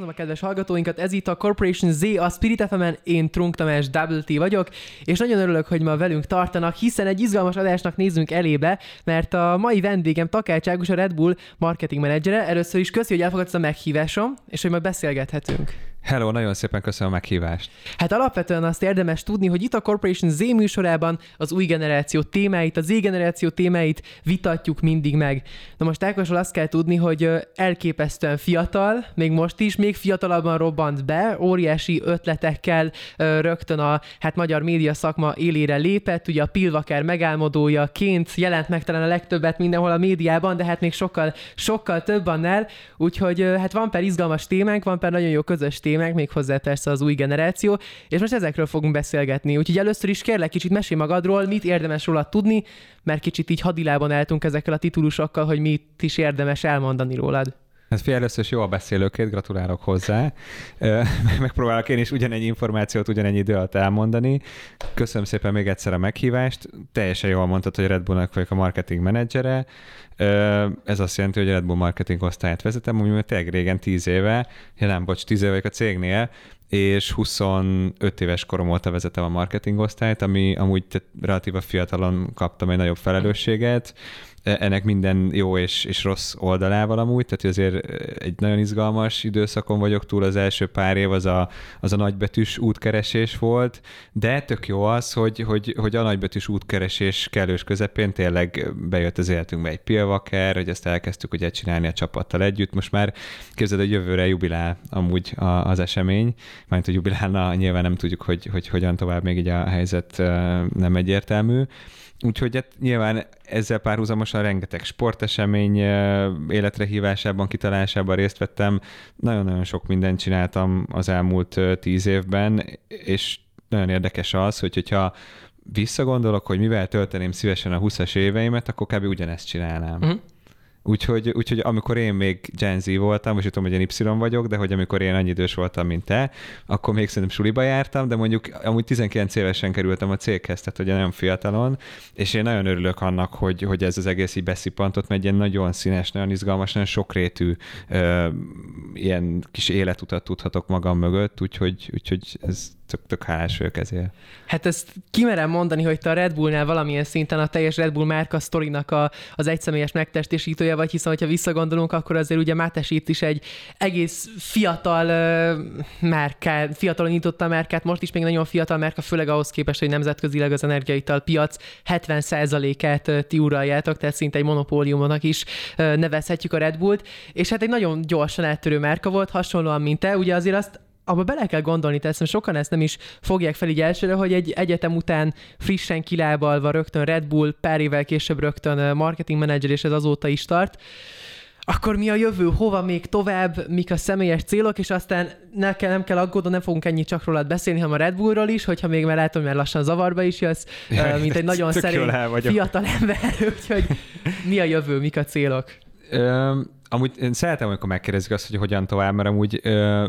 Köszönöm a kedves hallgatóinkat, ez itt a Corporation Z, a Spirit fm én Trunk Tamás Double vagyok, és nagyon örülök, hogy ma velünk tartanak, hiszen egy izgalmas adásnak nézzünk elébe, mert a mai vendégem Takács Águs, a Red Bull marketing menedzsere. Először is köszi, hogy elfogadsz a meghívásom, és hogy ma beszélgethetünk. Hello, nagyon szépen köszönöm a meghívást. Hát alapvetően azt érdemes tudni, hogy itt a Corporation Z műsorában az új generáció témáit, az Z generáció témáit vitatjuk mindig meg. Na most Ákosról azt kell tudni, hogy elképesztően fiatal, még most is, még fiatalabban robbant be, óriási ötletekkel rögtön a hát magyar média szakma élére lépett, ugye a Pilvaker megálmodójaként jelent meg talán a legtöbbet mindenhol a médiában, de hát még sokkal, sokkal több annál, úgyhogy hát van per izgalmas témánk, van per nagyon jó közös témák, még hozzá persze az új generáció, és most ezekről fogunk beszélgetni. Úgyhogy először is kérlek kicsit mesélj magadról, mit érdemes róla tudni, mert kicsit így hadilában eltunk ezekkel a titulusokkal, hogy mit is érdemes elmondani rólad. Hát fél először is jó a beszélőként, gratulálok hozzá. Megpróbálok én is ugyanennyi információt ugyanennyi idő alatt elmondani. Köszönöm szépen még egyszer a meghívást. Teljesen jól mondtad, hogy Red Bullnak vagyok a marketing menedzsere. Ez azt jelenti, hogy a Red Bull marketing osztályát vezetem, úgy tényleg régen 10 éve, nem, bocs, 10 éve vagyok a cégnél, és 25 éves korom óta vezetem a marketing osztályt, ami amúgy relatíva fiatalon kaptam egy nagyobb felelősséget, ennek minden jó és, és rossz oldalával amúgy, tehát azért egy nagyon izgalmas időszakon vagyok túl, az első pár év az a, az a nagybetűs útkeresés volt, de tök jó az, hogy, hogy, hogy a nagybetűs útkeresés kellős közepén tényleg bejött az életünkbe egy pilvaker, hogy ezt elkezdtük ugye csinálni a csapattal együtt, most már képzeld, hogy jövőre jubilál amúgy a, az esemény, majd hogy jubilálna, nyilván nem tudjuk, hogy, hogy hogyan tovább még így a helyzet nem egyértelmű, Úgyhogy hát nyilván ezzel párhuzamosan rengeteg sportesemény életre hívásában, kitalálásában részt vettem. Nagyon-nagyon sok mindent csináltam az elmúlt tíz évben, és nagyon érdekes az, hogy hogyha visszagondolok, hogy mivel tölteném szívesen a 20-as éveimet, akkor kb. ugyanezt csinálnám. Uh-huh. Úgyhogy, úgyhogy amikor én még Gen Z voltam, és tudom, hogy én Y vagyok, de hogy amikor én annyi idős voltam, mint te, akkor még szerintem suliba jártam, de mondjuk amúgy 19 évesen kerültem a céghez, tehát ugye nagyon fiatalon, és én nagyon örülök annak, hogy, hogy ez az egész így beszippantott, mert egy ilyen nagyon színes, nagyon izgalmas, nagyon sokrétű ö, ilyen kis életutat tudhatok magam mögött, úgyhogy, úgyhogy ez tök, tök hálás vagyok ezért. Hát ezt kimerem mondani, hogy te a Red Bullnál valamilyen szinten a teljes Red Bull márka sztorinak a, az egyszemélyes megtestésítője vagy, hiszen ha visszagondolunk, akkor azért ugye Mátes itt is egy egész fiatal uh, márkát, fiatalon nyitotta a márkát, most is még nagyon fiatal márka, főleg ahhoz képest, hogy nemzetközileg az energiaital piac 70%-át ti uraljátok, tehát szinte egy monopóliumnak is uh, nevezhetjük a Red Bullt, és hát egy nagyon gyorsan áttörő márka volt, hasonlóan, mint te, ugye azért azt abba bele kell gondolni, tehát sokan ezt nem is fogják fel így elsőre, hogy egy egyetem után frissen kilábalva rögtön Red Bull, pár évvel később rögtön marketing manager, és ez azóta is tart, akkor mi a jövő, hova még tovább, mik a személyes célok, és aztán ne kell, nem kell aggódni, nem fogunk ennyi csak rólad beszélni, hanem a Red Bullról is, hogyha még már látom, mert lassan zavarba is jössz, ja, mint egy nagyon szerény fiatal ember, úgyhogy mi a jövő, mik a célok? Ö, amúgy én szeretem, amikor megkérdezik azt, hogy hogyan tovább, mert amúgy ö,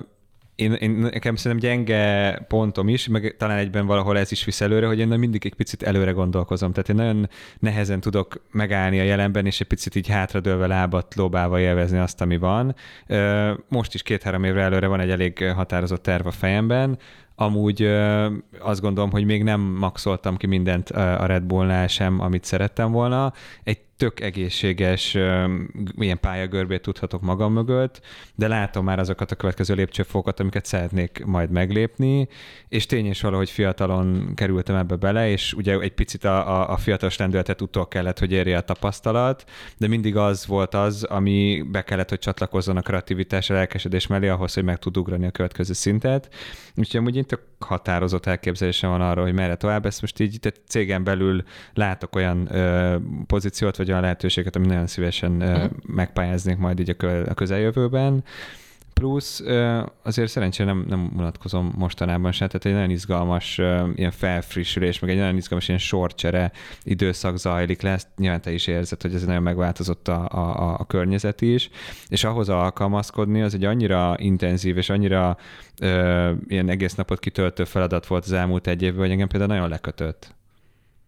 én, én, nekem szerintem gyenge pontom is, meg talán egyben valahol ez is visz előre, hogy én mindig egy picit előre gondolkozom. Tehát én nagyon nehezen tudok megállni a jelenben, és egy picit így hátradőlve lábat lóbálva élvezni azt, ami van. Most is két-három évre előre van egy elég határozott terv a fejemben, Amúgy azt gondolom, hogy még nem maxoltam ki mindent a Red Bullnál sem, amit szerettem volna. Egy tök egészséges ilyen pályagörbét tudhatok magam mögött, de látom már azokat a következő lépcsőfokat, amiket szeretnék majd meglépni, és tény is valahogy fiatalon kerültem ebbe bele, és ugye egy picit a, a, fiatalos lendületet utól kellett, hogy érje a tapasztalat, de mindig az volt az, ami be kellett, hogy csatlakozzon a kreativitás, a lelkesedés mellé ahhoz, hogy meg tud ugrani a következő szintet. Úgyhogy amúgy én tök határozott elképzelésem van arról, hogy merre tovább. Ezt most így tehát cégen belül látok olyan ö, pozíciót, vagy olyan lehetőséget, amit nagyon szívesen ö, uh-huh. megpályáznék majd így a, kö, a közeljövőben. Plusz azért szerencsére nem, nem unatkozom mostanában se, tehát egy nagyon izgalmas ilyen felfrissülés, meg egy nagyon izgalmas ilyen sorcsere időszak zajlik le, ezt nyilván te is érzed, hogy ez nagyon megváltozott a, a, a környezet is, és ahhoz alkalmazkodni az egy annyira intenzív és annyira ö, ilyen egész napot kitöltő feladat volt az elmúlt egy évben, hogy engem például nagyon lekötött.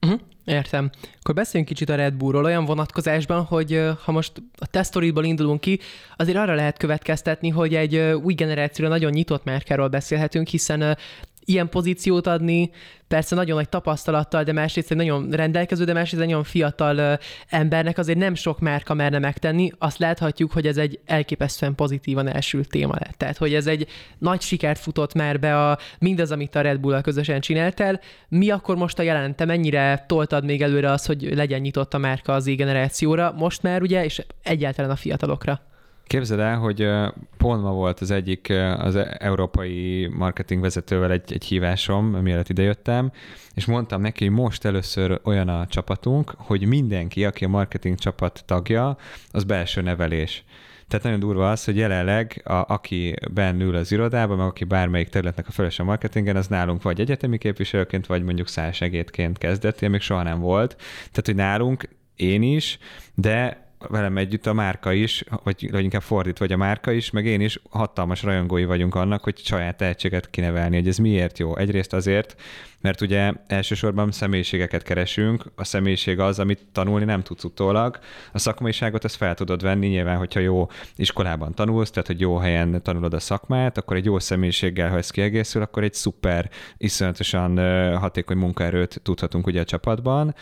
Uh-huh. Értem. Akkor beszéljünk kicsit a Red Bullról olyan vonatkozásban, hogy ha most a tesztoridból indulunk ki, azért arra lehet következtetni, hogy egy új generációra nagyon nyitott márkáról beszélhetünk, hiszen ilyen pozíciót adni, persze nagyon nagy tapasztalattal, de másrészt egy nagyon rendelkező, de másrészt egy nagyon fiatal embernek azért nem sok márka merne megtenni. Azt láthatjuk, hogy ez egy elképesztően pozitívan elsült téma lett. Tehát, hogy ez egy nagy sikert futott már be a, mindaz, amit a Red Bull-al közösen csináltál. Mi akkor most a jelente, mennyire toltad még előre az, hogy legyen nyitott a márka az generációra, most már ugye, és egyáltalán a fiatalokra? Képzeld el, hogy pont ma volt az egyik az európai marketing vezetővel egy, egy hívásom, mielőtt idejöttem, és mondtam neki, hogy most először olyan a csapatunk, hogy mindenki, aki a marketing csapat tagja, az belső nevelés. Tehát nagyon durva az, hogy jelenleg a, aki ül az irodában, meg aki bármelyik területnek a felelős a marketingen, az nálunk vagy egyetemi képviselőként, vagy mondjuk szálsegédként kezdett, ilyen még soha nem volt. Tehát, hogy nálunk én is, de velem együtt a márka is, vagy, vagy inkább fordít, vagy a márka is, meg én is hatalmas rajongói vagyunk annak, hogy saját tehetséget kinevelni, hogy ez miért jó. Egyrészt azért, mert ugye elsősorban személyiségeket keresünk, a személyiség az, amit tanulni nem tudsz utólag, a szakmaiságot ezt fel tudod venni, nyilván, hogyha jó iskolában tanulsz, tehát hogy jó helyen tanulod a szakmát, akkor egy jó személyiséggel, ha ez kiegészül, akkor egy szuper, iszonyatosan hatékony munkaerőt tudhatunk ugye a csapatban,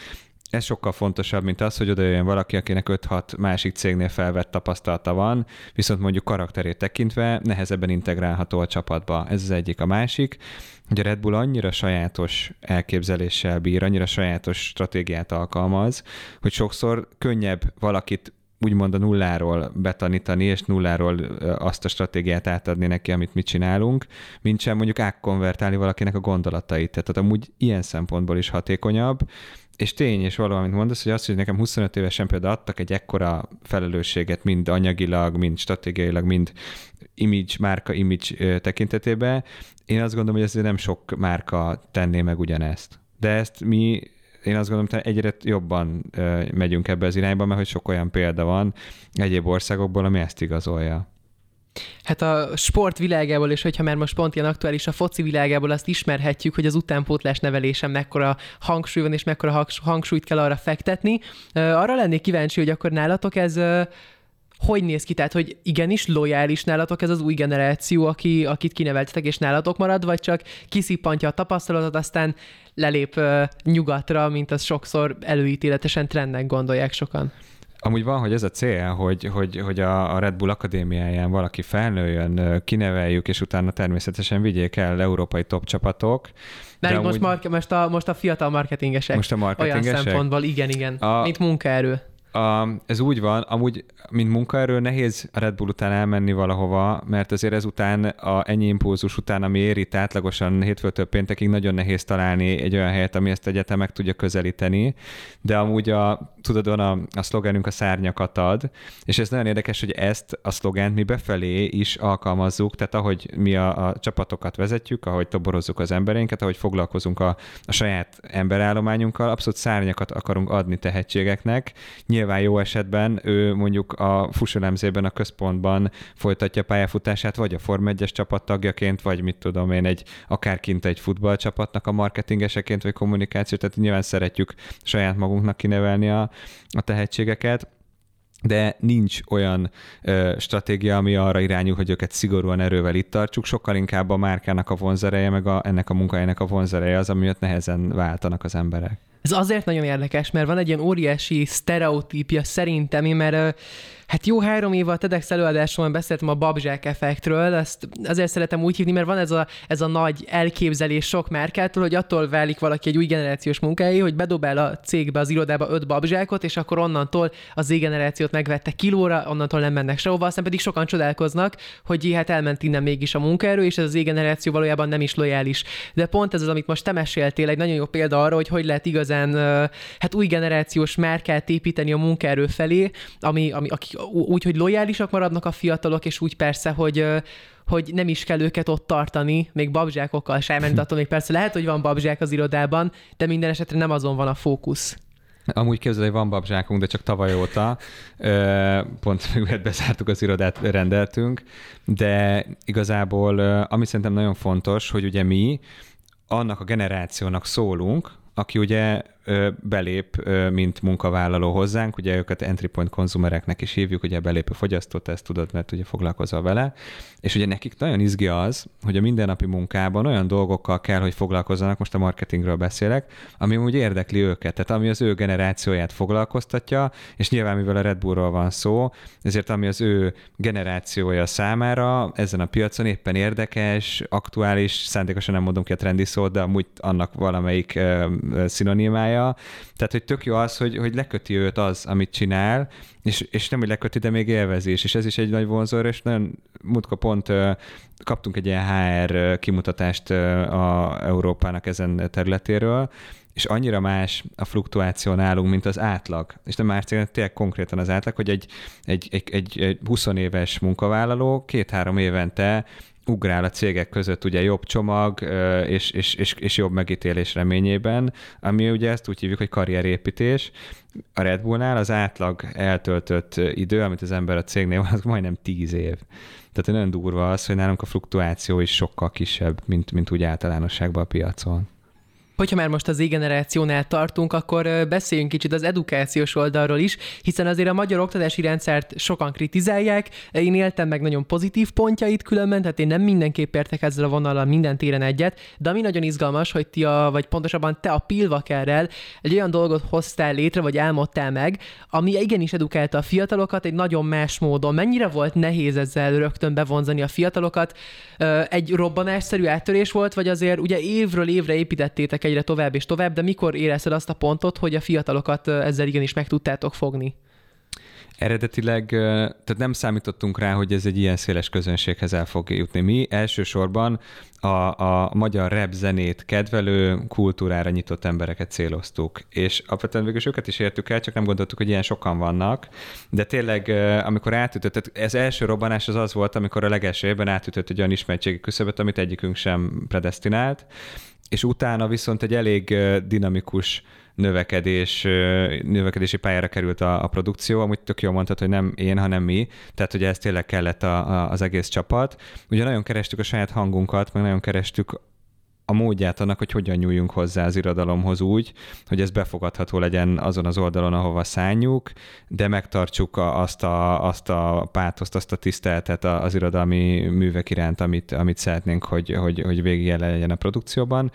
ez sokkal fontosabb, mint az, hogy oda valaki, akinek 5-6 másik cégnél felvett tapasztalata van, viszont mondjuk karakterét tekintve nehezebben integrálható a csapatba. Ez az egyik. A másik, hogy a Red Bull annyira sajátos elképzeléssel bír, annyira sajátos stratégiát alkalmaz, hogy sokszor könnyebb valakit úgymond a nulláról betanítani, és nulláról azt a stratégiát átadni neki, amit mi csinálunk, mint sem mondjuk átkonvertálni valakinek a gondolatait. Tehát amúgy ilyen szempontból is hatékonyabb, és tény és való, amit mondasz, hogy az, hogy nekem 25 évesen például adtak egy ekkora felelősséget, mind anyagilag, mind stratégiailag, mind image, márka image tekintetében, én azt gondolom, hogy ezért nem sok márka tenné meg ugyanezt. De ezt mi én azt gondolom, hogy egyre jobban megyünk ebbe az irányba, mert hogy sok olyan példa van egyéb országokból, ami ezt igazolja. Hát a sport világából, és hogyha már most pont ilyen aktuális a foci világából, azt ismerhetjük, hogy az utánpótlás nevelésen mekkora hangsúly van, és mekkora hangsúlyt kell arra fektetni. Arra lennék kíváncsi, hogy akkor nálatok ez hogy néz ki? Tehát, hogy igenis lojális nálatok ez az új generáció, aki, akit kineveltetek, és nálatok marad, vagy csak kiszippantja a tapasztalatot, aztán lelép uh, nyugatra, mint az sokszor előítéletesen trendnek gondolják sokan? Amúgy van, hogy ez a cél, hogy, hogy, hogy a Red Bull Akadémiáján valaki felnőjön, kineveljük, és utána természetesen vigyék el európai top csapatok. Mert amúgy... most, marke, most, a, most a fiatal marketingesek. Most a marketingesek. Olyan szempontból, igen, igen. A... Mint munkaerő. A, ez úgy van, amúgy, mint munkaerő nehéz a Red Bull után elmenni valahova, mert azért ezután, a ennyi impulzus után, ami éri, átlagosan hétfőtől péntekig nagyon nehéz találni egy olyan helyet, ami ezt egyetem meg tudja közelíteni, de amúgy a, tudod, van a, a szlogenünk a szárnyakat ad, és ez nagyon érdekes, hogy ezt a szlogent mi befelé is alkalmazzuk, tehát ahogy mi a, a csapatokat vezetjük, ahogy toborozzuk az embereinket, ahogy foglalkozunk a, a saját emberállományunkkal, abszolút szárnyakat akarunk adni tehetségeknek, nyilván jó esetben ő mondjuk a fusolemzében, a központban folytatja pályafutását, vagy a Form 1-es csapattagjaként, vagy mit tudom én, egy, akár kint egy futballcsapatnak a marketingeseként, vagy kommunikáció, tehát nyilván szeretjük saját magunknak kinevelni a, a tehetségeket de nincs olyan ö, stratégia, ami arra irányul, hogy őket szigorúan erővel itt tartsuk, sokkal inkább a márkának a vonzereje, meg a, ennek a munkahelynek a vonzereje az, amiatt nehezen váltanak az emberek. Ez azért nagyon érdekes, mert van egy ilyen óriási sztereotípia szerintem, mert Hát jó három év a TEDx előadásomban beszéltem a babzsák effektről, ezt azért szeretem úgy hívni, mert van ez a, ez a nagy elképzelés sok márkától, hogy attól válik valaki egy új generációs munkáé, hogy bedobál a cégbe, az irodába öt babzsákot, és akkor onnantól az Z generációt megvette kilóra, onnantól nem mennek sehova, aztán pedig sokan csodálkoznak, hogy hát elment innen mégis a munkaerő, és ez az Z generáció valójában nem is lojális. De pont ez az, amit most te meséltél, egy nagyon jó példa arra, hogy hogy lehet igazán hát új generációs márkát építeni a munkaerő felé, ami, ami aki, úgy, hogy lojálisak maradnak a fiatalok, és úgy persze, hogy hogy nem is kell őket ott tartani, még babzsákokkal sem, mert attól még persze lehet, hogy van babzsák az irodában, de minden esetre nem azon van a fókusz. Amúgy képzeld, hogy van babzsákunk, de csak tavaly óta. Pont mert bezártuk az irodát, rendeltünk, de igazából ami szerintem nagyon fontos, hogy ugye mi annak a generációnak szólunk, aki ugye belép, mint munkavállaló hozzánk, ugye őket entry point konzumereknek is hívjuk, ugye belépő fogyasztót, ezt tudod, mert ugye foglalkozol vele, és ugye nekik nagyon izgi az, hogy a mindennapi munkában olyan dolgokkal kell, hogy foglalkozzanak, most a marketingről beszélek, ami úgy érdekli őket, tehát ami az ő generációját foglalkoztatja, és nyilván mivel a Red Bullról van szó, ezért ami az ő generációja számára ezen a piacon éppen érdekes, aktuális, szándékosan nem mondom ki a trendi szót, de amúgy annak valamelyik uh, szinonimája, csinálja. Tehát, hogy tök jó az, hogy, hogy leköti őt az, amit csinál, és, és nem, hogy leköti, de még élvezi. És ez is egy nagy vonzóra, és nagyon mutka pont kaptunk egy ilyen HR kimutatást a Európának ezen területéről, és annyira más a fluktuáció nálunk, mint az átlag. És nem már tényleg konkrétan az átlag, hogy egy, egy, egy, egy 20 éves munkavállaló két-három évente ugrál a cégek között ugye jobb csomag és, és, és, és jobb megítélés reményében, ami ugye ezt úgy hívjuk, hogy karrierépítés. A Red Bullnál az átlag eltöltött idő, amit az ember a cégnél van, az majdnem 10 év. Tehát nagyon durva az, hogy nálunk a fluktuáció is sokkal kisebb, mint, mint úgy általánosságban a piacon. Hogyha már most az e-generációnál tartunk, akkor beszéljünk kicsit az edukációs oldalról is, hiszen azért a magyar oktatási rendszert sokan kritizálják. Én éltem meg nagyon pozitív pontjait különben, tehát én nem mindenképp értek ezzel a vonallal minden téren egyet, de ami nagyon izgalmas, hogy ti a, vagy pontosabban te a Pilvakerrel egy olyan dolgot hoztál létre, vagy álmodtál meg, ami igenis edukálta a fiatalokat egy nagyon más módon. Mennyire volt nehéz ezzel rögtön bevonzani a fiatalokat? Egy robbanásszerű áttörés volt, vagy azért ugye évről évre építettétek egyre tovább és tovább, de mikor érezted azt a pontot, hogy a fiatalokat ezzel igenis meg tudtátok fogni? Eredetileg tehát nem számítottunk rá, hogy ez egy ilyen széles közönséghez el fog jutni. Mi elsősorban a, a magyar rap zenét kedvelő, kultúrára nyitott embereket céloztuk. És alapvetően végül őket is értük el, csak nem gondoltuk, hogy ilyen sokan vannak. De tényleg, amikor átütött, tehát ez első robbanás az az volt, amikor a legelső évben átütött egy olyan ismertségi küszöböt, amit egyikünk sem predestinált, és utána viszont egy elég dinamikus növekedés, növekedési pályára került a, a produkció, amúgy tök jól mondtad, hogy nem én, hanem mi, tehát ugye ez tényleg kellett a, a, az egész csapat. Ugye nagyon kerestük a saját hangunkat, meg nagyon kerestük a módját annak, hogy hogyan nyúljunk hozzá az irodalomhoz úgy, hogy ez befogadható legyen azon az oldalon, ahova szálljuk, de megtartsuk azt a, azt a pátoszt, azt a tiszteletet az irodalmi művek iránt, amit, amit szeretnénk, hogy, hogy, hogy végig legyen a produkcióban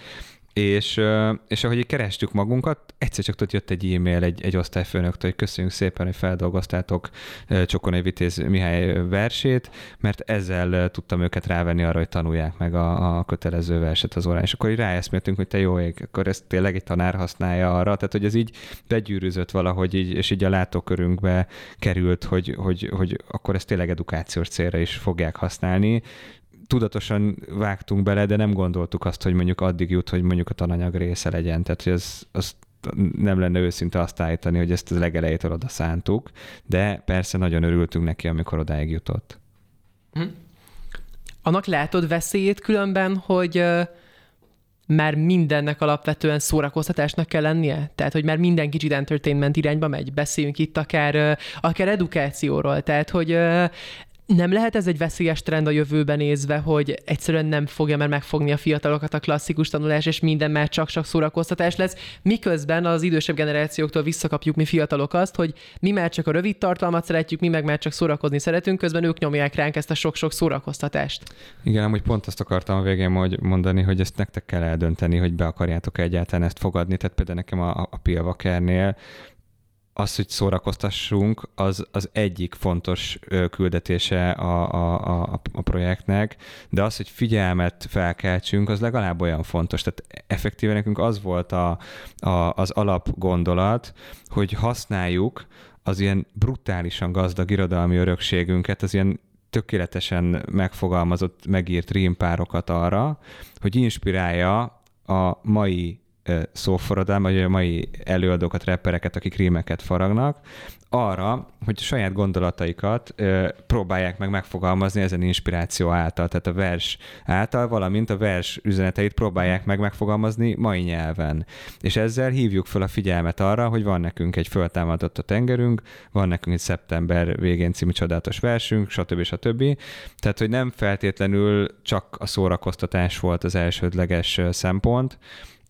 és, és ahogy kerestük magunkat, egyszer csak ott jött egy e-mail egy, egy osztályfőnöktől, hogy köszönjük szépen, hogy feldolgoztátok Csokonai Vitéz Mihály versét, mert ezzel tudtam őket rávenni arra, hogy tanulják meg a, a kötelező verset az órán. És akkor így ráeszméltünk, hogy te jó ég, akkor ezt tényleg egy tanár használja arra, tehát hogy ez így begyűrűzött valahogy, így, és így a látókörünkbe került, hogy, hogy, hogy akkor ezt tényleg edukációs célra is fogják használni, tudatosan vágtunk bele, de nem gondoltuk azt, hogy mondjuk addig jut, hogy mondjuk a tananyag része legyen. Tehát, hogy ez, az nem lenne őszinte azt állítani, hogy ezt a legelejétől oda szántuk, de persze nagyon örültünk neki, amikor odáig jutott. Hm. Annak látod veszélyét különben, hogy már mindennek alapvetően szórakoztatásnak kell lennie? Tehát, hogy már minden kicsit entertainment irányba megy. Beszéljünk itt akár, akár edukációról. Tehát, hogy nem lehet ez egy veszélyes trend a jövőben nézve, hogy egyszerűen nem fogja már megfogni a fiatalokat a klasszikus tanulás, és minden már csak-csak szórakoztatás lesz, miközben az idősebb generációktól visszakapjuk mi fiatalok azt, hogy mi már csak a rövid tartalmat szeretjük, mi meg már csak szórakozni szeretünk, közben ők nyomják ránk ezt a sok-sok szórakoztatást. Igen, amúgy pont azt akartam a végén mondani, hogy ezt nektek kell eldönteni, hogy be akarjátok egyáltalán ezt fogadni. Tehát például nekem a, a Pilvakernél az, hogy szórakoztassunk, az, az egyik fontos küldetése a, a, a, a projektnek, de az, hogy figyelmet felkeltsünk, az legalább olyan fontos. Tehát effektíven nekünk az volt a, a, az alapgondolat, hogy használjuk az ilyen brutálisan gazdag irodalmi örökségünket, az ilyen tökéletesen megfogalmazott, megírt rímpárokat arra, hogy inspirálja a mai szóforradalma, vagy a mai előadókat, rappereket, akik rímeket faragnak, arra, hogy saját gondolataikat próbálják meg megfogalmazni ezen inspiráció által, tehát a vers által, valamint a vers üzeneteit próbálják meg megfogalmazni mai nyelven. És ezzel hívjuk fel a figyelmet arra, hogy van nekünk egy föltámadott a tengerünk, van nekünk egy szeptember végén című csodálatos versünk, stb. stb. Tehát, hogy nem feltétlenül csak a szórakoztatás volt az elsődleges szempont,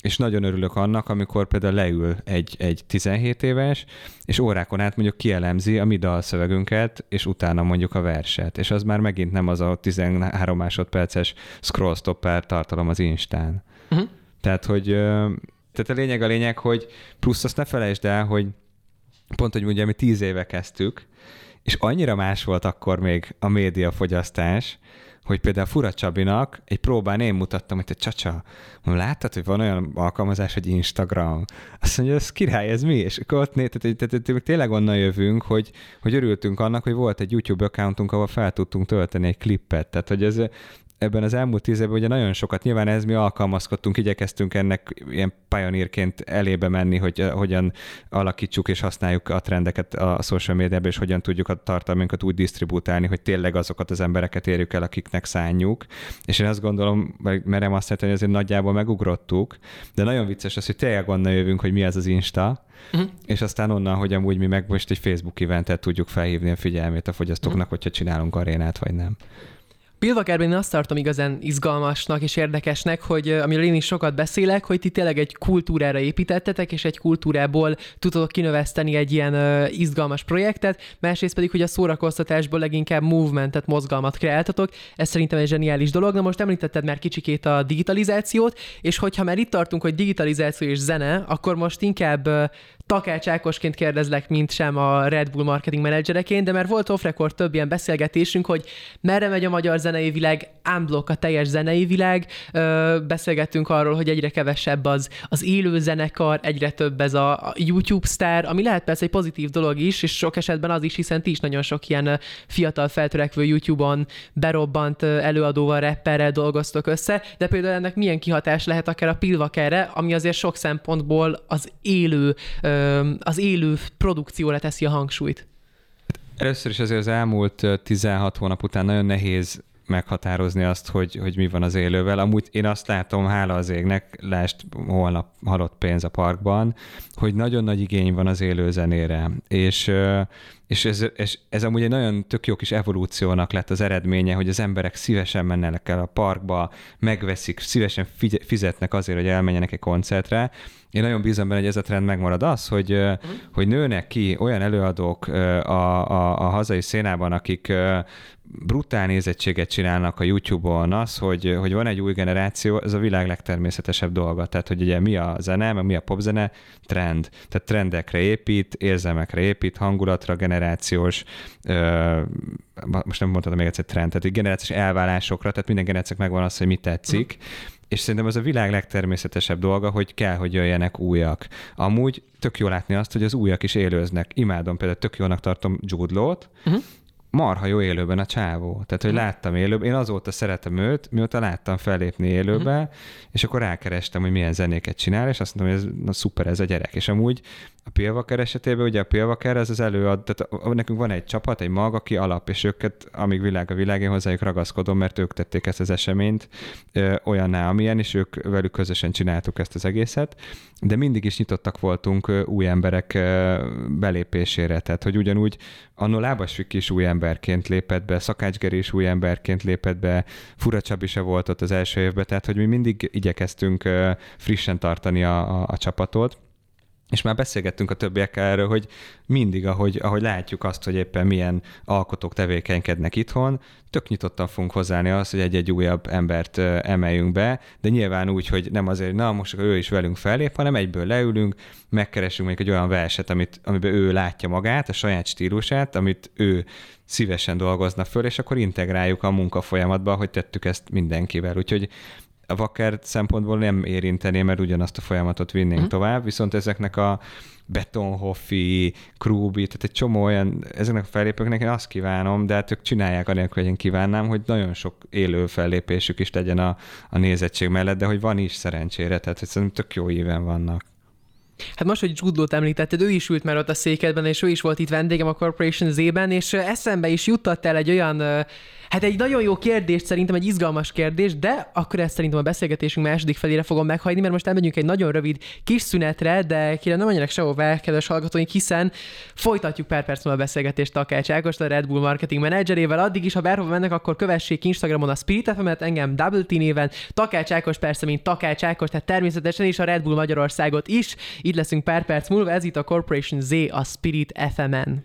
és nagyon örülök annak, amikor például leül egy, egy 17 éves, és órákon át mondjuk kielemzi a mi dalszövegünket, és utána mondjuk a verset. És az már megint nem az a 13 másodperces scroll stopper tartalom az Instán. Uh-huh. Tehát, hogy tehát a lényeg a lényeg, hogy plusz azt ne felejtsd el, hogy pont, hogy ugye mi 10 éve kezdtük, és annyira más volt akkor még a médiafogyasztás, hogy például Fura Csabinak egy próbán én mutattam, hogy te csacsa, láttad, hogy van olyan alkalmazás, hogy Instagram? Azt mondja, ez király, ez mi? És akkor ott tehát, tehát, tehát tényleg onnan jövünk, hogy, hogy örültünk annak, hogy volt egy YouTube accountunk, ahol fel tudtunk tölteni egy klippet. Tehát, hogy ez, ebben az elmúlt tíz évben ugye nagyon sokat, nyilván ez mi alkalmazkodtunk, igyekeztünk ennek ilyen pioneerként elébe menni, hogy uh, hogyan alakítsuk és használjuk a trendeket a social médiában, és hogyan tudjuk a tartalmunkat úgy disztribútálni, hogy tényleg azokat az embereket érjük el, akiknek szánjuk. És én azt gondolom, vagy merem azt mondani, hogy azért nagyjából megugrottuk, de nagyon vicces az, hogy tényleg onnan jövünk, hogy mi az az Insta, Uh-huh. És aztán onnan, hogy amúgy mi meg most egy Facebook eventet tudjuk felhívni a figyelmét a fogyasztóknak, uh-huh. hogyha csinálunk arénát, vagy nem. Pilvakerben én azt tartom igazán izgalmasnak és érdekesnek, hogy amiről én is sokat beszélek, hogy ti tényleg egy kultúrára építettetek, és egy kultúrából tudtok kinöveszteni egy ilyen uh, izgalmas projektet, másrészt pedig, hogy a szórakoztatásból leginkább movementet, mozgalmat kreáltatok. Ez szerintem egy zseniális dolog. Na most említetted már kicsikét a digitalizációt, és hogyha már itt tartunk, hogy digitalizáció és zene, akkor most inkább uh, Takács Ákosként kérdezlek, mint sem a Red Bull marketing menedzsereként, de mert volt off record több ilyen beszélgetésünk, hogy merre megy a magyar zenei világ, unblock a teljes zenei világ. Beszélgettünk arról, hogy egyre kevesebb az, az élő zenekar, egyre több ez a, YouTube sztár, ami lehet persze egy pozitív dolog is, és sok esetben az is, hiszen ti is nagyon sok ilyen fiatal feltörekvő YouTube-on berobbant előadóval, rapperrel dolgoztok össze, de például ennek milyen kihatás lehet akár a pilvakerre, ami azért sok szempontból az élő az élő produkcióra teszi a hangsúlyt? Először is azért az elmúlt 16 hónap után nagyon nehéz meghatározni azt, hogy, hogy mi van az élővel. Amúgy én azt látom, hála az égnek, lásd holnap halott pénz a parkban, hogy nagyon nagy igény van az élő zenére, és és ez, ez, ez amúgy egy nagyon tök jó kis evolúciónak lett az eredménye, hogy az emberek szívesen mennek el a parkba, megveszik, szívesen fizetnek azért, hogy elmenjenek egy koncertre. Én nagyon bízom benne, hogy ez a trend megmarad az, hogy, uh-huh. hogy nőnek ki olyan előadók a, a, a hazai szénában, akik brutál nézettséget csinálnak a YouTube-on, az, hogy, hogy van egy új generáció, ez a világ legtermészetesebb dolga. Tehát, hogy ugye mi a zene, mi a popzene, trend. Tehát trendekre épít, érzelmekre épít, hangulatra, generációs, ö, most nem mondhatom még egyszer trend, tehát generációs elválásokra, tehát minden generációk megvan az, hogy mi tetszik, uh-huh. És szerintem az a világ legtermészetesebb dolga, hogy kell, hogy jöjjenek újak. Amúgy tök jó látni azt, hogy az újak is élőznek. Imádom, például tök jónak tartom Jude Law-t, uh-huh marha jó élőben a csávó. Tehát, hogy láttam élőben, én azóta szeretem őt, mióta láttam fellépni élőben, uh-huh. és akkor rákerestem, hogy milyen zenéket csinál, és azt mondtam, hogy ez na, szuper, ez a gyerek. És amúgy a Pilvaker esetében, ugye a Pilvaker, ez az előad, tehát nekünk van egy csapat, egy mag, aki alap, és őket, amíg világ a világ, én hozzájuk ragaszkodom, mert ők tették ezt az eseményt ö, olyanná, amilyen, és ők velük közösen csináltuk ezt az egészet, de mindig is nyitottak voltunk új emberek belépésére, tehát hogy ugyanúgy annó Lábasvik is új emberként lépett be, Szakácsgeri is új emberként lépett be, Fura Csabi se volt ott az első évben, tehát hogy mi mindig igyekeztünk frissen tartani a, a, a csapatot, és már beszélgettünk a többiekkel erről, hogy mindig, ahogy, ahogy látjuk azt, hogy éppen milyen alkotók tevékenykednek itthon, tök nyitottan fogunk hozzáállni azt, hogy egy-egy újabb embert emeljünk be, de nyilván úgy, hogy nem azért, na most ő is velünk fellép, hanem egyből leülünk, megkeresünk mondjuk egy olyan verset, amit, amiben ő látja magát, a saját stílusát, amit ő szívesen dolgozna föl, és akkor integráljuk a munkafolyamatba, hogy tettük ezt mindenkivel. Úgyhogy a Wacker szempontból nem érintené, mert ugyanazt a folyamatot vinnénk mm. tovább, viszont ezeknek a Betonhoffi, Krubi, tehát egy csomó olyan, ezeknek a fellépőknek én azt kívánom, de hát ők csinálják anélkül, hogy én kívánnám, hogy nagyon sok élő fellépésük is legyen a, a nézettség mellett, de hogy van is szerencsére, tehát hogy szerintem tök jó éven vannak. Hát most, hogy Judlót említetted, ő is ült már ott a székedben, és ő is volt itt vendégem a Corporation Z-ben, és eszembe is juttatt el egy olyan Hát egy nagyon jó kérdés, szerintem egy izgalmas kérdés, de akkor ezt szerintem a beszélgetésünk második felére fogom meghagyni, mert most elmegyünk egy nagyon rövid kis szünetre, de kire nem menjenek sehova, kedves hallgatóink, hiszen folytatjuk pár perc múlva a beszélgetést Takács Ágost, a Red Bull marketing menedzserével. Addig is, ha bárhova mennek, akkor kövessék Instagramon a Spirit fm engem Double T néven, Takács Ákos persze, mint Takács Ákos, tehát természetesen is a Red Bull Magyarországot is. Így leszünk pár perc múlva, ez itt a Corporation Z a Spirit FM-en.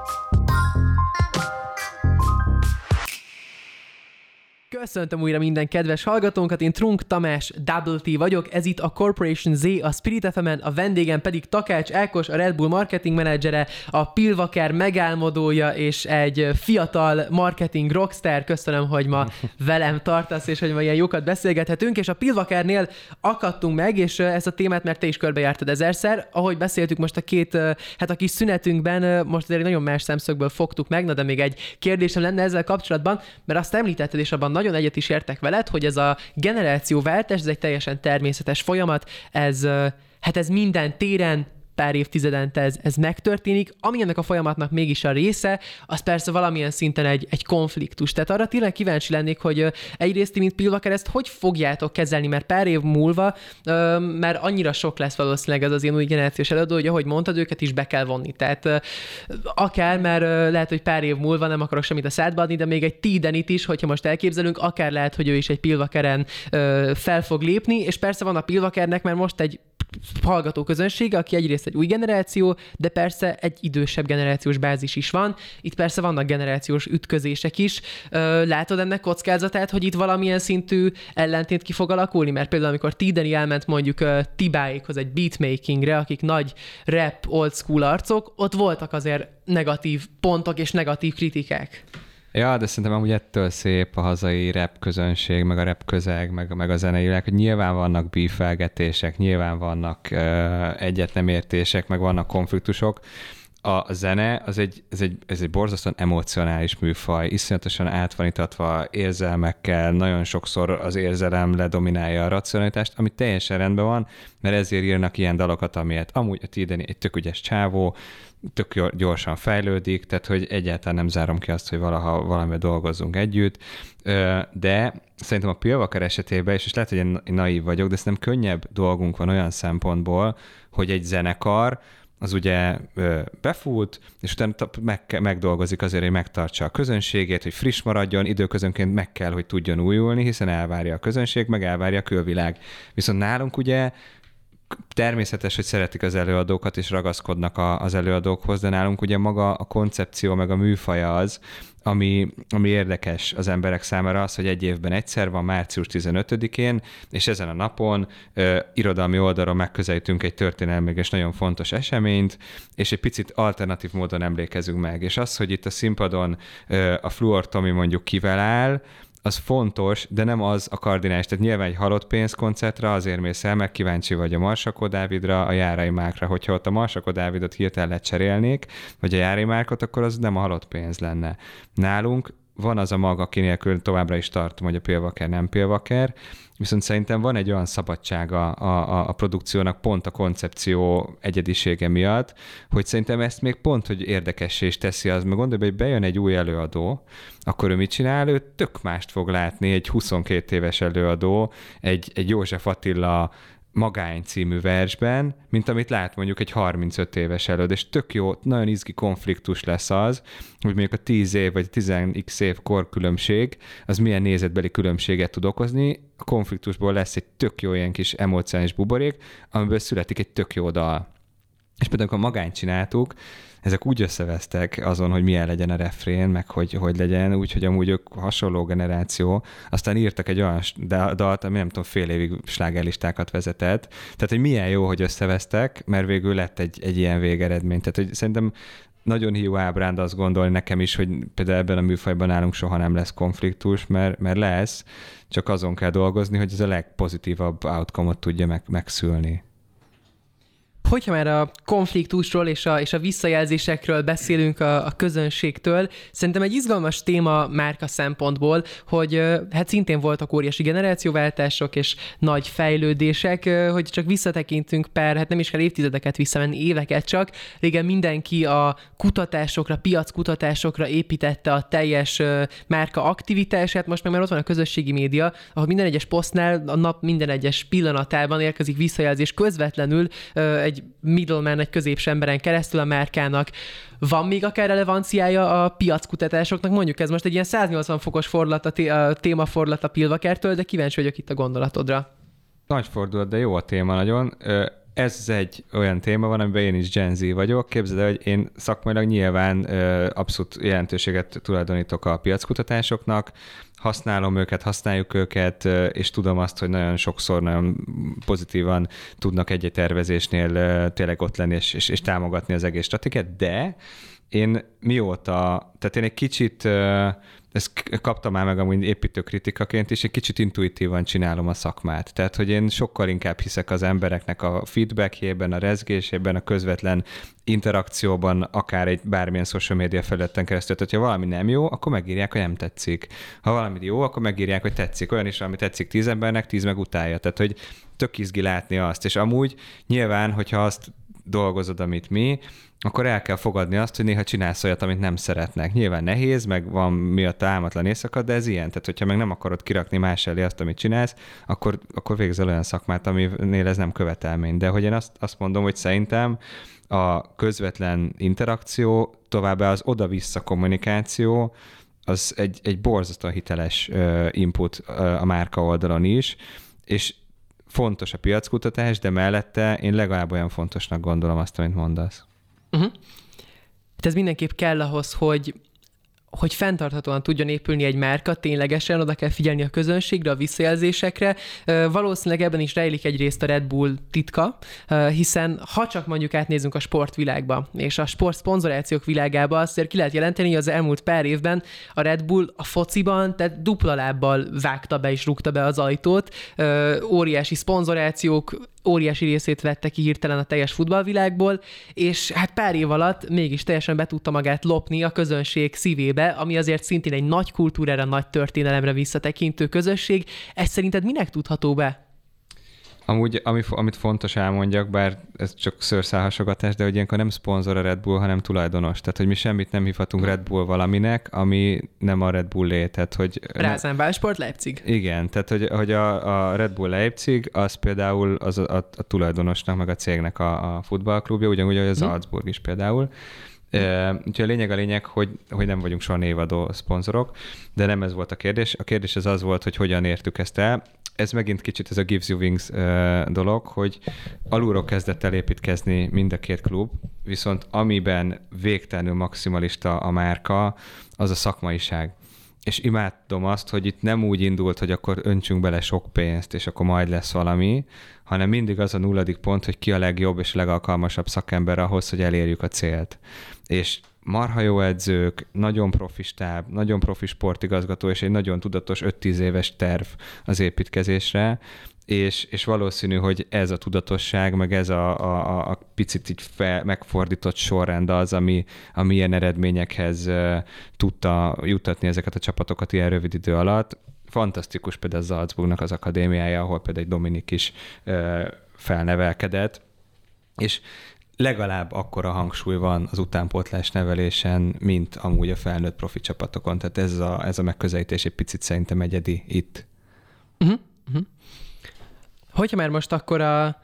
Köszöntöm újra minden kedves hallgatónkat, én Trunk Tamás Double T vagyok, ez itt a Corporation Z, a Spirit fm a vendégem pedig Takács Ákos, a Red Bull marketing menedzsere, a Pilvaker megálmodója és egy fiatal marketing rockstar. Köszönöm, hogy ma velem tartasz, és hogy ma ilyen jókat beszélgethetünk, és a Pilvakernél akadtunk meg, és ezt a témát, mert te is körbejártad ezerszer, ahogy beszéltük most a két, hát a kis szünetünkben, most azért nagyon más szemszögből fogtuk meg, na de még egy kérdésem lenne ezzel kapcsolatban, mert azt említetted, és abban nagyon egyet is értek veled, hogy ez a generációváltás, ez egy teljesen természetes folyamat, ez, hát ez minden téren pár évtizedente ez, ez megtörténik, ami ennek a folyamatnak mégis a része, az persze valamilyen szinten egy, egy konfliktus. Tehát arra tényleg kíváncsi lennék, hogy egyrészt mint Pilvaker ezt hogy fogjátok kezelni, mert pár év múlva, mert annyira sok lesz valószínűleg ez az ilyen új generációs előadó, hogy ahogy mondtad, őket is be kell vonni. Tehát akár, mert lehet, hogy pár év múlva nem akarok semmit a szádba adni, de még egy Tidenit is, hogyha most elképzelünk, akár lehet, hogy ő is egy Pilvakeren fel fog lépni, és persze van a Pilvakernek, mert most egy hallgató közönsége, aki egyrészt egy új generáció, de persze egy idősebb generációs bázis is van. Itt persze vannak generációs ütközések is. Látod ennek kockázatát, hogy itt valamilyen szintű ellentét ki fog alakulni? Mert például amikor Tideni elment mondjuk Tibáékhoz egy beatmakingre, akik nagy rap, old school arcok, ott voltak azért negatív pontok és negatív kritikák. Ja, de szerintem amúgy ettől szép a hazai rap közönség, meg a rap közeg, meg, meg a zenei világ, hogy nyilván vannak bífelgetések, nyilván vannak uh, egyet nem értések, meg vannak konfliktusok. A zene az egy, ez egy, ez egy borzasztóan emocionális műfaj, iszonyatosan átvanítatva érzelmekkel, nagyon sokszor az érzelem ledominálja a racionalitást, ami teljesen rendben van, mert ezért írnak ilyen dalokat, amilyet amúgy a Tideni egy tök ügyes csávó, tök gyorsan fejlődik, tehát hogy egyáltalán nem zárom ki azt, hogy valaha valamivel dolgozzunk együtt, de szerintem a Pilvaker esetében, és lehet, hogy én naív vagyok, de szerintem könnyebb dolgunk van olyan szempontból, hogy egy zenekar, az ugye befut, és utána meg, megdolgozik azért, hogy megtartsa a közönségét, hogy friss maradjon, időközönként meg kell, hogy tudjon újulni, hiszen elvárja a közönség, meg elvárja a külvilág. Viszont nálunk ugye természetes, hogy szeretik az előadókat, és ragaszkodnak a, az előadókhoz, de nálunk ugye maga a koncepció, meg a műfaja az, ami, ami érdekes az emberek számára az, hogy egy évben egyszer van, március 15-én, és ezen a napon ö, irodalmi oldalon megközelítünk egy történelmi és nagyon fontos eseményt, és egy picit alternatív módon emlékezünk meg. És az, hogy itt a színpadon ö, a Fluor Tomi mondjuk kivel áll, az fontos, de nem az a kardinális. Tehát nyilván egy halott pénzkoncertre azért mész el, meg kíváncsi vagy a Marsakó Dávidra, a Járai Márkra. Hogyha ott a Marsakó Dávidot hirtelen lecserélnék, vagy a Járai Márkot, akkor az nem a halott pénz lenne. Nálunk van az a maga, aki nélkül továbbra is tartom, hogy a pélvaker nem pélvaker, viszont szerintem van egy olyan szabadsága a, a, a produkciónak pont a koncepció egyedisége miatt, hogy szerintem ezt még pont, hogy érdekessé is teszi az, mert gondolj, hogy bejön egy új előadó, akkor ő mit csinál? Ő tök mást fog látni, egy 22 éves előadó, egy, egy József Attila Magány című versben, mint amit lát mondjuk egy 35 éves előd, és tök jó, nagyon izgi konfliktus lesz az, hogy mondjuk a 10 év vagy 10x év korkülönbség, az milyen nézetbeli különbséget tud okozni, a konfliktusból lesz egy tök jó ilyen kis emocionális buborék, amiből születik egy tök jó dal. És például, amikor magányt csináltuk, ezek úgy összevesztek azon, hogy milyen legyen a refrén, meg hogy, hogy legyen, úgyhogy amúgy ők hasonló generáció, aztán írtak egy olyan dalt, ami nem tudom, fél évig slágerlistákat vezetett. Tehát, hogy milyen jó, hogy összevesztek, mert végül lett egy, egy ilyen végeredmény. Tehát, hogy szerintem nagyon hiú ábránd azt gondolni nekem is, hogy például ebben a műfajban nálunk soha nem lesz konfliktus, mert, mert lesz, csak azon kell dolgozni, hogy ez a legpozitívabb outcome-ot tudja meg, megszülni hogyha már a konfliktusról és a, és a visszajelzésekről beszélünk a, a közönségtől, szerintem egy izgalmas téma márka szempontból, hogy hát szintén voltak óriási generációváltások és nagy fejlődések, hogy csak visszatekintünk per, hát nem is kell évtizedeket visszamenni, éveket csak. Régen mindenki a kutatásokra, piackutatásokra építette a teljes márka aktivitását, most meg már ott van a közösségi média, ahol minden egyes posztnál a nap minden egyes pillanatában érkezik visszajelzés közvetlenül egy middleman, egy középső emberen keresztül a márkának. Van még akár relevanciája a piackutatásoknak? Mondjuk ez most egy ilyen 180 fokos fordulat, a, té- a témafordulat a Pilvakertől, de kíváncsi vagyok itt a gondolatodra. Nagy fordulat, de jó a téma nagyon ez egy olyan téma van, amiben én is Gen Z vagyok. Képzeld el, hogy én szakmailag nyilván abszolút jelentőséget tulajdonítok a piackutatásoknak, használom őket, használjuk őket, és tudom azt, hogy nagyon sokszor nagyon pozitívan tudnak egy tervezésnél tényleg ott lenni és, és, és támogatni az egész stratégiát, de én mióta, tehát én egy kicsit ezt kaptam már meg amúgy építő kritikaként, és egy kicsit intuitívan csinálom a szakmát. Tehát, hogy én sokkal inkább hiszek az embereknek a feedbackjében, a rezgésében, a közvetlen interakcióban, akár egy bármilyen social media felületen keresztül. Tehát, ha valami nem jó, akkor megírják, hogy nem tetszik. Ha valami jó, akkor megírják, hogy tetszik. Olyan is, ami tetszik tíz embernek, tíz meg utálja. Tehát, hogy tök izgi látni azt. És amúgy nyilván, hogyha azt dolgozod, amit mi, akkor el kell fogadni azt, hogy néha csinálsz olyat, amit nem szeretnek. Nyilván nehéz, meg van miatt álmatlan éjszaka, de ez ilyen. Tehát, hogyha meg nem akarod kirakni más elé azt, amit csinálsz, akkor, akkor végzel olyan szakmát, aminél ez nem követelmény. De hogy én azt, azt mondom, hogy szerintem a közvetlen interakció, továbbá az oda-vissza kommunikáció, az egy, egy borzasztóan hiteles input a márka oldalon is, és fontos a piackutatás, de mellette én legalább olyan fontosnak gondolom azt, amit mondasz. Uh-huh. Hát ez mindenképp kell ahhoz, hogy hogy fenntarthatóan tudjon épülni egy márka, ténylegesen oda kell figyelni a közönségre, a visszajelzésekre. Valószínűleg ebben is rejlik egyrészt a Red Bull titka, hiszen ha csak mondjuk átnézünk a sportvilágba, és a sport szponzorációk világába, azt ki lehet jelenteni, hogy az elmúlt pár évben a Red Bull a fociban, tehát dupla lábbal vágta be és rúgta be az ajtót. Óriási szponzorációk, óriási részét vette ki hirtelen a teljes futballvilágból, és hát pár év alatt mégis teljesen be tudta magát lopni a közönség szívébe, ami azért szintén egy nagy kultúrára, nagy történelemre visszatekintő közösség. Ez szerinted minek tudható be? Amúgy, ami, amit fontos elmondjak, bár ez csak szőrszálhasogatás, de hogy ilyenkor nem szponzor a Red Bull, hanem tulajdonos. Tehát, hogy mi semmit nem hívhatunk Red Bull valaminek, ami nem a Red Bull Tehát, hogy... Rázenbálsport Leipzig. Igen, tehát, hogy, hogy a, a Red Bull Leipzig, az például az a, a, a tulajdonosnak, meg a cégnek a, a futballklubja, ugyanúgy, hogy az hm. Salzburg is például. Úgyhogy a lényeg a lényeg, hogy, hogy nem vagyunk soha névadó szponzorok, de nem ez volt a kérdés. A kérdés az az volt, hogy hogyan értük ezt el ez megint kicsit ez a Gives You Wings dolog, hogy alulról kezdett el építkezni mind a két klub, viszont amiben végtelenül maximalista a márka, az a szakmaiság. És imádom azt, hogy itt nem úgy indult, hogy akkor öntsünk bele sok pénzt, és akkor majd lesz valami, hanem mindig az a nulladik pont, hogy ki a legjobb és legalkalmasabb szakember ahhoz, hogy elérjük a célt. És marha jó edzők, nagyon profi stáb, nagyon profi sportigazgató, és egy nagyon tudatos 5-10 éves terv az építkezésre, és, és valószínű, hogy ez a tudatosság, meg ez a, a, a picit így fel, megfordított sorrend az, ami, ami ilyen eredményekhez tudta jutatni ezeket a csapatokat ilyen rövid idő alatt. Fantasztikus például Salzburgnak az akadémiája, ahol például egy Dominik is felnevelkedett, és legalább akkora hangsúly van az utánpótlás nevelésen, mint amúgy a felnőtt profi csapatokon. Tehát ez a, ez a megközelítés egy picit szerintem egyedi itt. Uh-huh. Uh-huh. Hogyha már most akkor a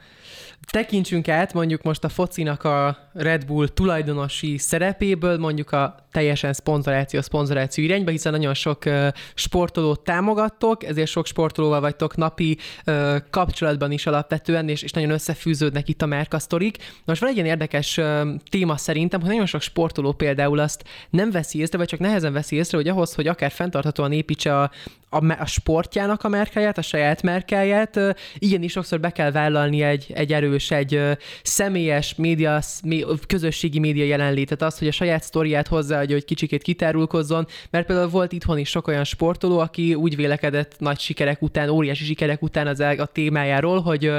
tekintsünk át mondjuk most a focinak a Red Bull tulajdonosi szerepéből mondjuk a teljesen szponzoráció, szponzoráció irányba, hiszen nagyon sok sportolót támogattok, ezért sok sportolóval vagytok napi kapcsolatban is alapvetően, és, és nagyon összefűződnek itt a márkasztorik. Most van egy ilyen érdekes téma szerintem, hogy nagyon sok sportoló például azt nem veszi észre, vagy csak nehezen veszi észre, hogy ahhoz, hogy akár fenntarthatóan építse a, a, a sportjának a márkáját, a saját márkáját, igenis sokszor be kell vállalni egy, egy erős, egy személyes média, közösségi média jelenlétet, az, hogy a saját sztoriát hozzá hogy kicsikét kitárulkozzon, mert például volt itthon is sok olyan sportoló, aki úgy vélekedett nagy sikerek után, óriási sikerek után az a témájáról, hogy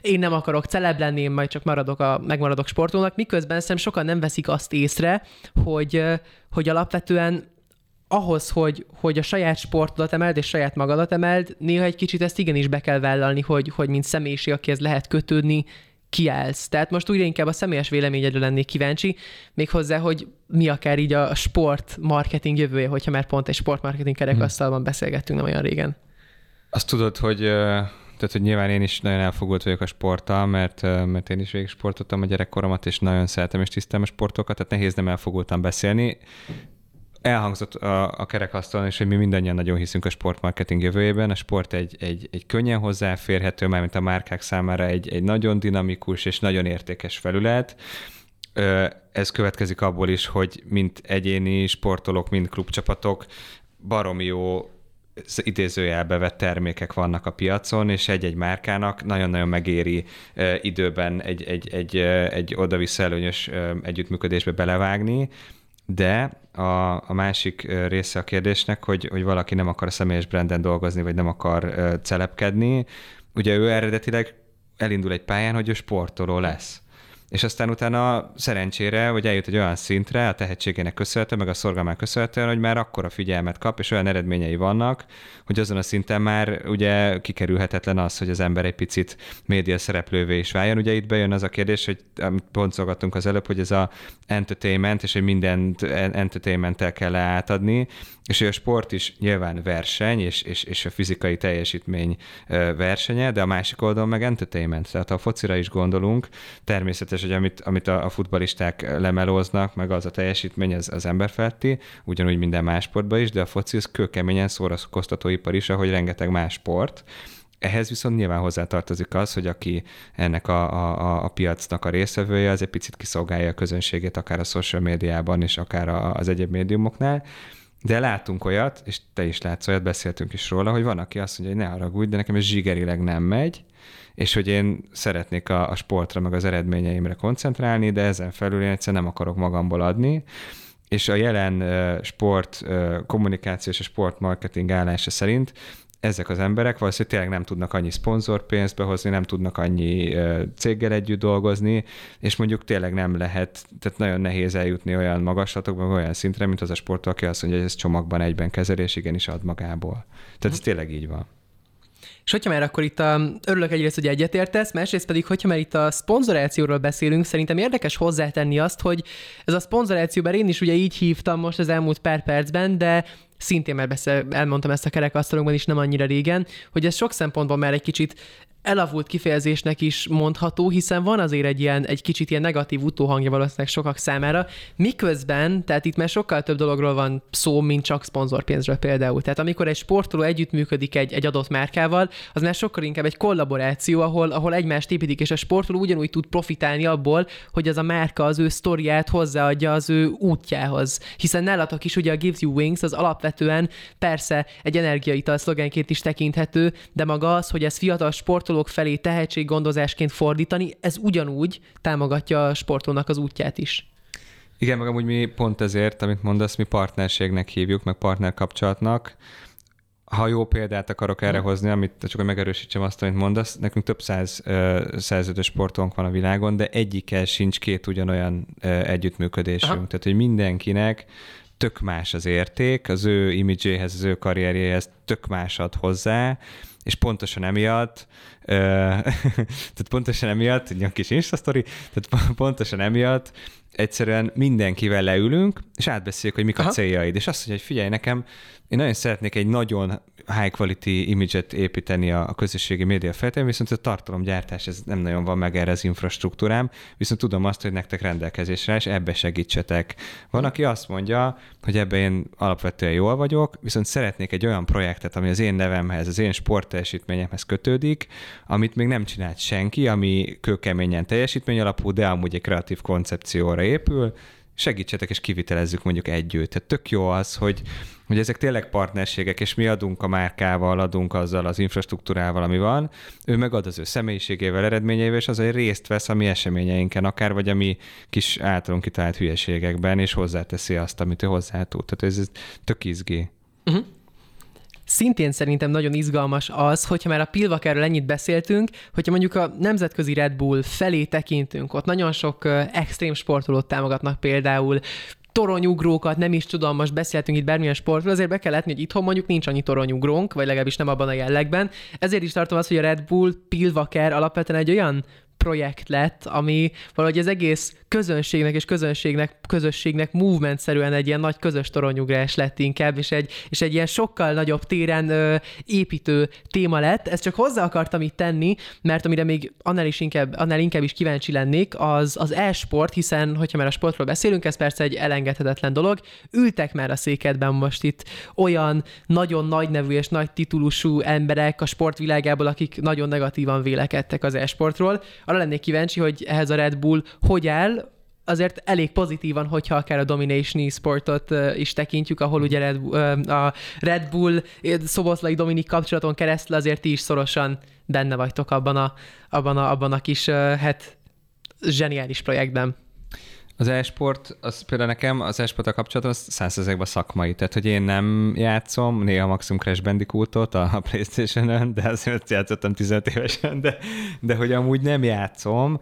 én nem akarok celeb lenni, én majd csak maradok a, megmaradok sportolónak, miközben szerintem sokan nem veszik azt észre, hogy, hogy alapvetően ahhoz, hogy, hogy a saját sportodat emeld és saját magadat emeld, néha egy kicsit ezt igenis be kell vállalni, hogy, hogy mint személyiség, akihez lehet kötődni, kiállsz. Tehát most újra inkább a személyes véleményedre lennék kíváncsi, méghozzá, hogy mi akár így a sport marketing jövője, hogyha már pont egy sportmarketing kerekasztalban hmm. beszélgettünk nem olyan régen. Azt tudod, hogy tehát, hogy nyilván én is nagyon elfogult vagyok a sporttal, mert, mert én is végig sportoltam a gyerekkoromat, és nagyon szeretem és tisztelem a sportokat, tehát nehéz nem elfogultam beszélni elhangzott a, a kerekasztalon is, hogy mi mindannyian nagyon hiszünk a sportmarketing jövőjében. A sport egy, egy, egy könnyen hozzáférhető, mármint a márkák számára egy, egy nagyon dinamikus és nagyon értékes felület. Ez következik abból is, hogy mint egyéni sportolók, mint klubcsapatok baromi jó idézőjelbe vett termékek vannak a piacon, és egy-egy márkának nagyon-nagyon megéri időben egy, egy, egy, egy oda-vissza előnyös együttműködésbe belevágni, de a, a másik része a kérdésnek, hogy, hogy valaki nem akar a személyes branden dolgozni, vagy nem akar celepkedni. Ugye ő eredetileg elindul egy pályán, hogy ő sportoló lesz és aztán utána szerencsére, hogy eljut egy olyan szintre a tehetségének köszönhetően, meg a szorgalmán köszönhetően, hogy már akkora figyelmet kap, és olyan eredményei vannak, hogy azon a szinten már ugye kikerülhetetlen az, hogy az ember egy picit média szereplővé is váljon. Ugye itt bejön az a kérdés, hogy amit pontszolgattunk az előbb, hogy ez a entertainment, és hogy mindent entertainment-tel kell átadni, és a sport is nyilván verseny, és, és, és a fizikai teljesítmény versenye, de a másik oldalon meg entertainment. Tehát ha a focira is gondolunk, természetes, hogy amit, amit a, a futbalisták lemelóznak, meg az a teljesítmény, az, az emberfeletti, ugyanúgy minden más sportban is, de a foci az kőkeményen szórakoztatóipar is, ahogy rengeteg más sport. Ehhez viszont nyilván hozzátartozik az, hogy aki ennek a, a, a piacnak a részvevője, az egy picit kiszolgálja a közönségét, akár a social médiában, és akár az egyéb médiumoknál, de látunk olyat, és te is látsz olyat, beszéltünk is róla, hogy van, aki azt mondja, hogy ne haragudj, de nekem ez zsigerileg nem megy, és hogy én szeretnék a, a sportra, meg az eredményeimre koncentrálni, de ezen felül én egyszerűen nem akarok magamból adni, és a jelen sport kommunikáció és a sport marketing állása szerint ezek az emberek valószínűleg tényleg nem tudnak annyi szponzorpénzt behozni, nem tudnak annyi céggel együtt dolgozni, és mondjuk tényleg nem lehet, tehát nagyon nehéz eljutni olyan magaslatokba, olyan szintre, mint az a sport, aki azt mondja, hogy ez csomagban egyben kezelés, igenis ad magából. Tehát ez tényleg így van. És hogyha már akkor itt a, örülök egyrészt, hogy egyetértesz, másrészt pedig, hogyha már itt a szponzorációról beszélünk, szerintem érdekes hozzátenni azt, hogy ez a szponzoráció, bár én is ugye így hívtam most az elmúlt pár percben, de szintén már beszél, elmondtam ezt a kerekasztalokban is nem annyira régen, hogy ez sok szempontból már egy kicsit elavult kifejezésnek is mondható, hiszen van azért egy ilyen, egy kicsit ilyen negatív utóhangja valószínűleg sokak számára, miközben, tehát itt már sokkal több dologról van szó, mint csak szponzorpénzről például. Tehát amikor egy sportoló együttműködik egy, egy adott márkával, az már sokkal inkább egy kollaboráció, ahol, ahol egymást építik, és a sportoló ugyanúgy tud profitálni abból, hogy az a márka az ő sztoriát hozzáadja az ő útjához. Hiszen nálatok is ugye a Gives You Wings az alapvetően persze egy energiaital szlogenként is tekinthető, de maga az, hogy ez fiatal sportoló sportolók felé tehetséggondozásként fordítani, ez ugyanúgy támogatja a sportolónak az útját is. Igen, meg amúgy mi pont ezért, amit mondasz, mi partnerségnek hívjuk, meg partnerkapcsolatnak. Ha jó példát akarok erre hozni, amit csak hogy megerősítsem azt, amit mondasz, nekünk több száz uh, szerződő sportolónk van a világon, de egyikkel sincs két ugyanolyan együttműködésünk. Aha. Tehát, hogy mindenkinek tök más az érték, az ő imidzséhez, az ő karrierjéhez tök más ad hozzá, és pontosan emiatt, tehát pontosan emiatt, egy kis Insta story, tehát pontosan emiatt egyszerűen mindenkivel leülünk, és átbeszéljük, hogy mik Aha. a céljaid. És azt mondja, hogy figyelj, nekem én nagyon szeretnék egy nagyon high quality image-et építeni a, a közösségi média feltétlenül, viszont a tartalomgyártás ez nem nagyon van meg erre az infrastruktúrám, viszont tudom azt, hogy nektek rendelkezésre, és ebbe segítsetek. Van, aki azt mondja, hogy ebbe én alapvetően jól vagyok, viszont szeretnék egy olyan projektet, ami az én nevemhez, az én sportteljesítményemhez kötődik, amit még nem csinált senki, ami kőkeményen teljesítmény alapú, de amúgy egy kreatív koncepcióra épül, segítsetek és kivitelezzük mondjuk együtt. Tehát tök jó az, hogy, hogy ezek tényleg partnerségek, és mi adunk a márkával, adunk azzal az infrastruktúrával, ami van, ő meg ad az ő személyiségével, eredményeivel, és azért részt vesz a mi eseményeinken, akár vagy a mi kis általunk kitalált hülyeségekben, és hozzáteszi azt, amit ő hozzá tud. Tehát ez, ez tök izgi. Uh-huh. Szintén szerintem nagyon izgalmas az, hogyha már a Pilvakerről ennyit beszéltünk, hogyha mondjuk a nemzetközi Red Bull felé tekintünk, ott nagyon sok extrém sportolót támogatnak például, toronyugrókat, nem is tudom, most beszéltünk itt bármilyen sportról, azért be kell látni, hogy itthon mondjuk nincs annyi toronyugrónk, vagy legalábbis nem abban a jellegben. Ezért is tartom azt, hogy a Red Bull Pilvaker alapvetően egy olyan projekt lett, ami valahogy az egész közönségnek és közönségnek, közösségnek movement-szerűen egy ilyen nagy közös toronyugrás lett inkább, és egy, és egy ilyen sokkal nagyobb téren ö, építő téma lett. Ezt csak hozzá akartam itt tenni, mert amire még annál, is inkább, annál inkább is kíváncsi lennék, az az e-sport, hiszen hogyha már a sportról beszélünk, ez persze egy elengedhetetlen dolog. Ültek már a székedben most itt olyan nagyon nagy nevű és nagy titulusú emberek a sportvilágából, akik nagyon negatívan vélekedtek az e-sportról. Arra lennék kíváncsi, hogy ehhez a Red Bull hogy áll, azért elég pozitívan, hogyha akár a Domination sportot uh, is tekintjük, ahol ugye Red, uh, a Red Bull Szoboszlai Dominik kapcsolaton keresztül azért ti is szorosan benne vagytok abban a, abban a, abban a kis, hát zseniális projektben. Az e-sport, az például nekem az e-sport a kapcsolatom százszerzegben szakmai, tehát hogy én nem játszom, néha maximum Crash Bandicootot a, a Playstation-ön, de azért játszottam 15 évesen, de, de hogy amúgy nem játszom,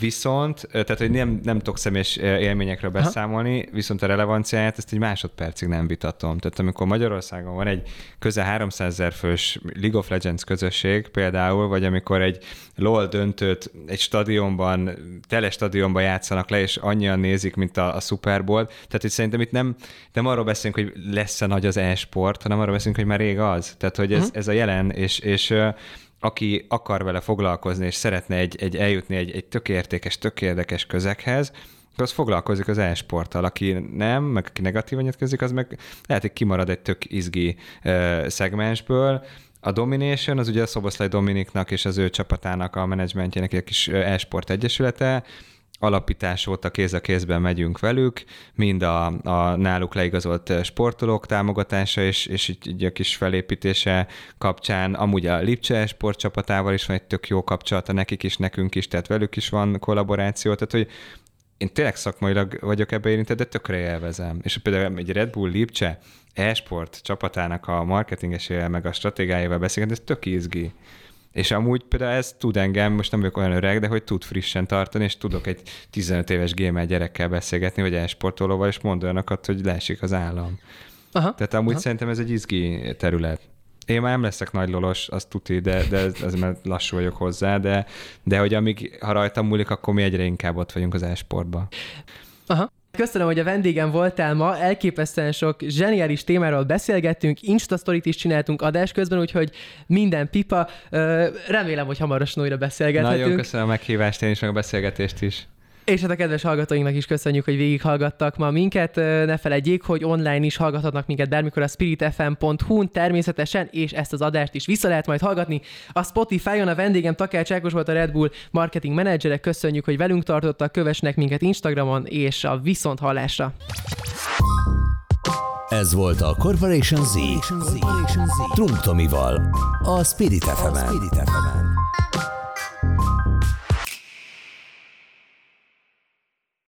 Viszont, tehát hogy nem, nem tudok személyes élményekről beszámolni, Aha. viszont a relevanciáját ezt egy másodpercig nem vitatom. Tehát amikor Magyarországon van egy közel 300 ezer fős League of Legends közösség például, vagy amikor egy LOL döntőt egy stadionban, tele stadionban játszanak le, és annyian nézik, mint a, a Super Bowl. Tehát hogy szerintem itt nem, nem arról beszélünk, hogy lesz-e nagy az e-sport, hanem arról beszélünk, hogy már rég az. Tehát, hogy ez, uh-huh. ez a jelen, és, és aki akar vele foglalkozni, és szeretne egy, egy eljutni egy, egy tök értékes, tök érdekes közekhez, az foglalkozik az e-sporttal, aki nem, meg aki negatívan nyilatkozik, az meg lehet, hogy kimarad egy tök izgi uh, szegmensből. A Domination, az ugye a Szoboszlai Dominiknak és az ő csapatának a menedzsmentjének egy kis e-sport egyesülete, alapítás óta kéz a kézben megyünk velük, mind a, a náluk leigazolt sportolók támogatása és, és így, így a kis felépítése kapcsán, amúgy a Lipcse sportcsapatával is van egy tök jó kapcsolata, nekik is, nekünk is, tehát velük is van kollaboráció, tehát hogy én tényleg szakmailag vagyok ebbe érintett, de tökre élvezem. És például egy Red Bull Lipcse e-sport csapatának a marketingesével, meg a stratégiájával beszélgetni, ez tök izgi. És amúgy például ez tud engem, most nem vagyok olyan öreg, de hogy tud frissen tartani, és tudok egy 15 éves gamer gyerekkel beszélgetni, vagy esportolóval, és olyanokat, hogy leesik az állam. Aha, Tehát amúgy aha. szerintem ez egy izgi terület. Én már nem leszek nagy lolos, azt tuti, de, de ez, ez mert lassú vagyok hozzá, de, de hogy amíg, ha rajtam múlik, akkor mi egyre inkább ott vagyunk az esportban. Aha. Köszönöm, hogy a vendégem voltál ma, elképesztően sok zseniális témáról beszélgettünk, Insta story is csináltunk adás közben, úgyhogy minden pipa. Remélem, hogy hamarosan újra beszélgethetünk. Nagyon köszönöm a meghívást, én is, meg a beszélgetést is. És hát a kedves hallgatóinknak is köszönjük, hogy végighallgattak ma minket. Ne felejtjék, hogy online is hallgathatnak minket bármikor a spiritfm.hu-n természetesen, és ezt az adást is vissza lehet majd hallgatni. A Spotify-on a vendégem Takács Ákos volt a Red Bull marketing menedzsere. Köszönjük, hogy velünk tartottak, kövesnek minket Instagramon, és a viszont hallásra. Ez volt a Corporation Z. Corporation Z. Trunk Tomival. A Spirit fm